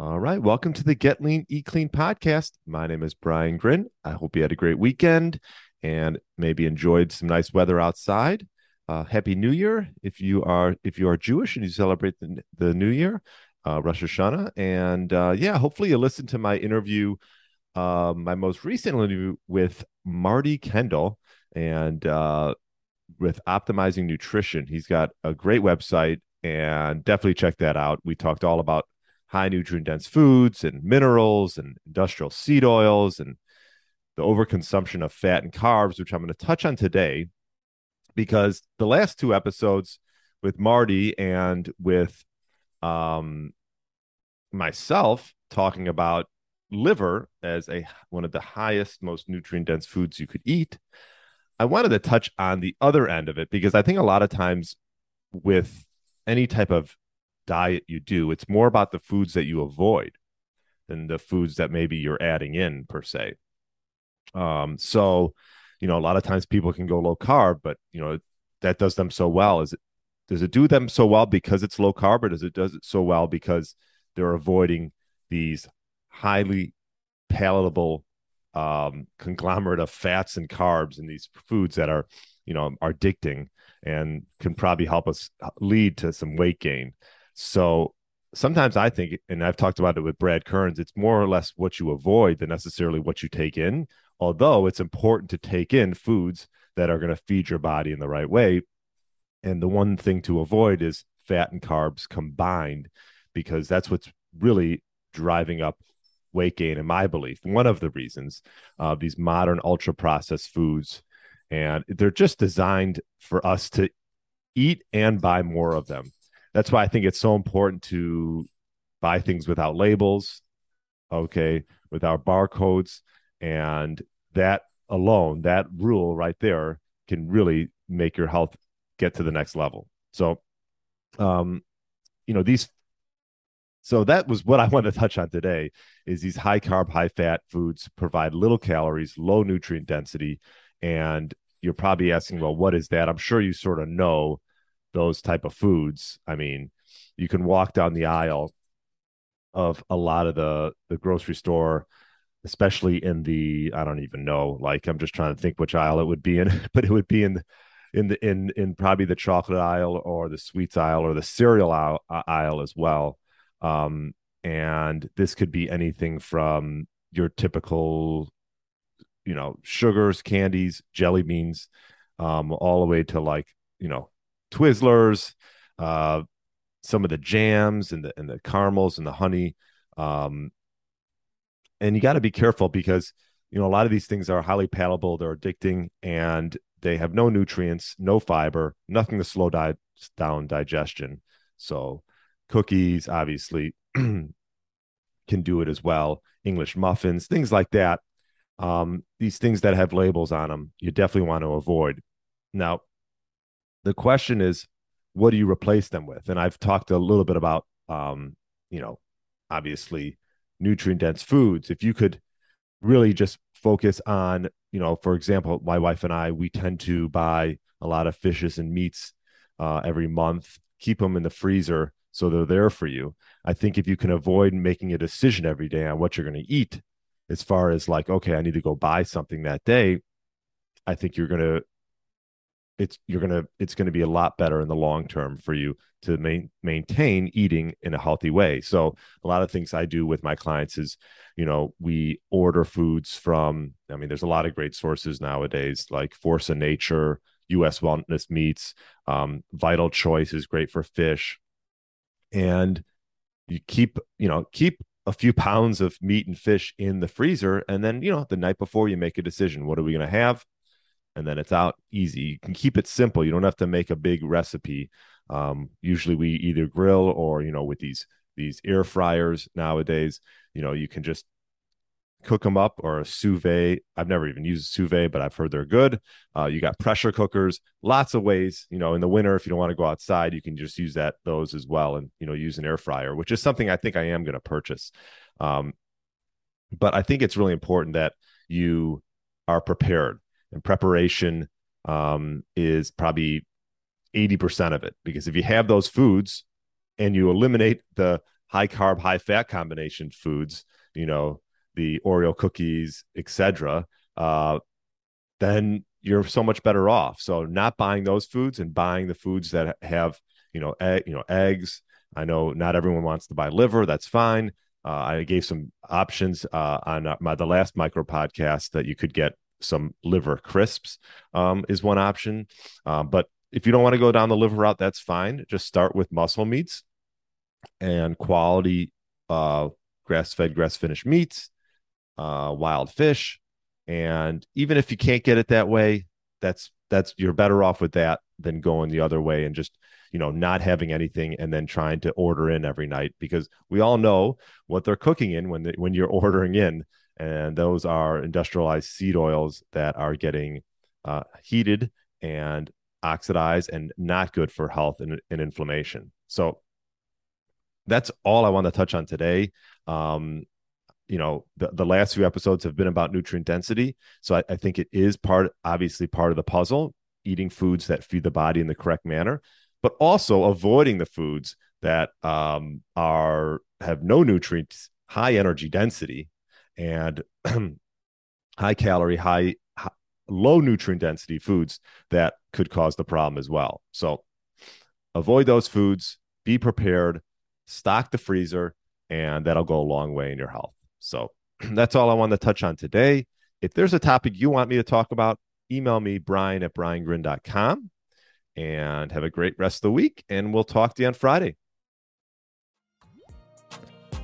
All right. Welcome to the Get Lean, Eat Clean podcast. My name is Brian Grin. I hope you had a great weekend and maybe enjoyed some nice weather outside. Uh, Happy New Year if you are if you are Jewish and you celebrate the, the New Year, uh, Rosh Hashanah. And uh, yeah, hopefully you listened to my interview, uh, my most recent interview with Marty Kendall and uh, with Optimizing Nutrition. He's got a great website and definitely check that out. We talked all about high nutrient dense foods and minerals and industrial seed oils and the overconsumption of fat and carbs, which I'm going to touch on today because the last two episodes with Marty and with um, myself talking about liver as a one of the highest most nutrient dense foods you could eat i wanted to touch on the other end of it because i think a lot of times with any type of diet you do. It's more about the foods that you avoid than the foods that maybe you're adding in per se. Um, so, you know, a lot of times people can go low carb, but you know, that does them so well. Is it does it do them so well because it's low carb, or does it does it so well because they're avoiding these highly palatable um, conglomerate of fats and carbs and these foods that are, you know, are addicting and can probably help us lead to some weight gain. So sometimes I think, and I've talked about it with Brad Kearns, it's more or less what you avoid than necessarily what you take in. Although it's important to take in foods that are going to feed your body in the right way. And the one thing to avoid is fat and carbs combined, because that's what's really driving up weight gain, in my belief. One of the reasons uh, these modern ultra processed foods, and they're just designed for us to eat and buy more of them that's why I think it's so important to buy things without labels, okay, without barcodes, and that alone, that rule right there, can really make your health get to the next level. So, um, you know these. So that was what I wanted to touch on today. Is these high carb, high fat foods provide little calories, low nutrient density, and you're probably asking, well, what is that? I'm sure you sort of know those type of foods. I mean, you can walk down the aisle of a lot of the the grocery store especially in the I don't even know like I'm just trying to think which aisle it would be in but it would be in in the in in probably the chocolate aisle or the sweets aisle or the cereal aisle, aisle as well um and this could be anything from your typical you know sugars candies jelly beans um all the way to like you know Twizzlers, uh, some of the jams and the and the caramels and the honey. Um, and you got to be careful because you know a lot of these things are highly palatable, they're addicting, and they have no nutrients, no fiber, nothing to slow di- down digestion. So cookies, obviously, can do it as well. English muffins, things like that. Um, these things that have labels on them, you definitely want to avoid. Now, the question is, what do you replace them with? And I've talked a little bit about, um, you know, obviously nutrient dense foods. If you could really just focus on, you know, for example, my wife and I, we tend to buy a lot of fishes and meats uh, every month, keep them in the freezer so they're there for you. I think if you can avoid making a decision every day on what you're going to eat, as far as like, okay, I need to go buy something that day, I think you're going to it's you're gonna it's gonna be a lot better in the long term for you to main, maintain eating in a healthy way. So a lot of things I do with my clients is, you know, we order foods from. I mean, there's a lot of great sources nowadays, like Force of Nature, U.S. Wellness Meats, um, Vital Choice is great for fish, and you keep you know keep a few pounds of meat and fish in the freezer and then you know the night before you make a decision what are we going to have and then it's out easy. You can keep it simple. You don't have to make a big recipe. Um, usually we either grill or you know with these these air fryers nowadays, you know you can just cook them up or a sous vide. I've never even used a sous vide, but I've heard they're good. Uh, you got pressure cookers, lots of ways. You know, in the winter, if you don't want to go outside, you can just use that those as well, and you know, use an air fryer, which is something I think I am going to purchase. Um, but I think it's really important that you are prepared, and preparation um, is probably eighty percent of it. Because if you have those foods and you eliminate the high carb, high fat combination foods, you know, the Oreo cookies, etc., uh, then you're so much better off. So not buying those foods and buying the foods that have you know egg, you know eggs. I know not everyone wants to buy liver. That's fine. Uh, I gave some options uh, on uh, my the last micro podcast that you could get some liver crisps um, is one option. Um, but if you don't want to go down the liver route, that's fine. Just start with muscle meats and quality uh, grass fed, grass finished meats uh, wild fish. And even if you can't get it that way, that's that's you're better off with that than going the other way and just you know not having anything and then trying to order in every night because we all know what they're cooking in when they, when you're ordering in and those are industrialized seed oils that are getting uh, heated and oxidized and not good for health and, and inflammation. So that's all i want to touch on today. Um, you know the, the last few episodes have been about nutrient density. So I, I, think it is part obviously part of the puzzle eating foods that feed the body in the correct manner but also avoiding the foods that um, are have no nutrients high energy density and high calorie high, high low nutrient density foods that could cause the problem as well so avoid those foods be prepared stock the freezer and that'll go a long way in your health so that's all I want to touch on today. If there's a topic you want me to talk about, email me, brian at briangrin.com. And have a great rest of the week. And we'll talk to you on Friday.